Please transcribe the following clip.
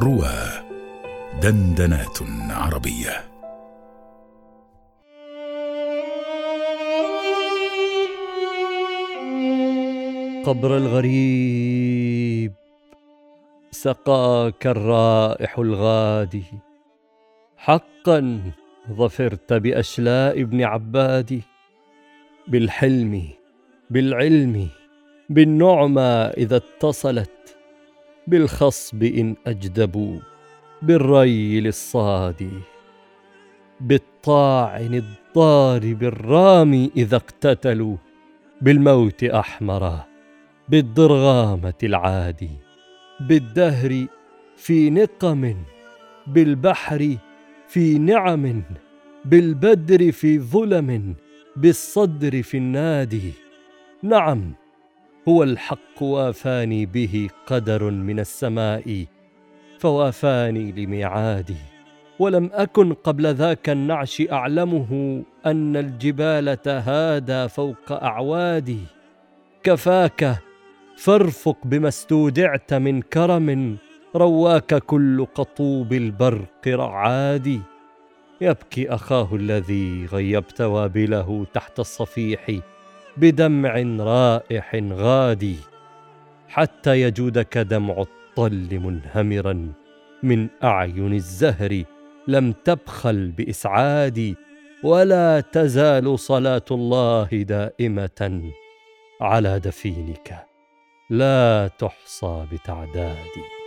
روى دندنات عربية. قبر الغريب سقاك الرائح الغادي. حقا ظفرت بأشلاء ابن عبادي بالحلم بالعلم بالنعمى إذا اتصلت. بالخصب إن أجدبوا بالري للصادي بالطاعن الضارب الرامي إذا اقتتلوا بالموت احمرا بالضرغامه العادي بالدهر في نقم بالبحر في نعم بالبدر في ظلم بالصدر في النادي نعم هو الحق وافاني به قدر من السماء فوافاني لميعادي ولم أكن قبل ذاك النعش أعلمه أن الجبال تهادى فوق أعوادي. كفاك فارفق بما استودعت من كرم. رواك كل قطوب البرق رعادي يبكي أخاه الذي غيبت وابله تحت الصفيح. بدمع رائح غادي حتى يجودك دمع الطل منهمرا. من أعين الزهر لم تبخل بإسعادي ولا تزال صلاة الله دائمة على دفينك. لا تحصى بتعداد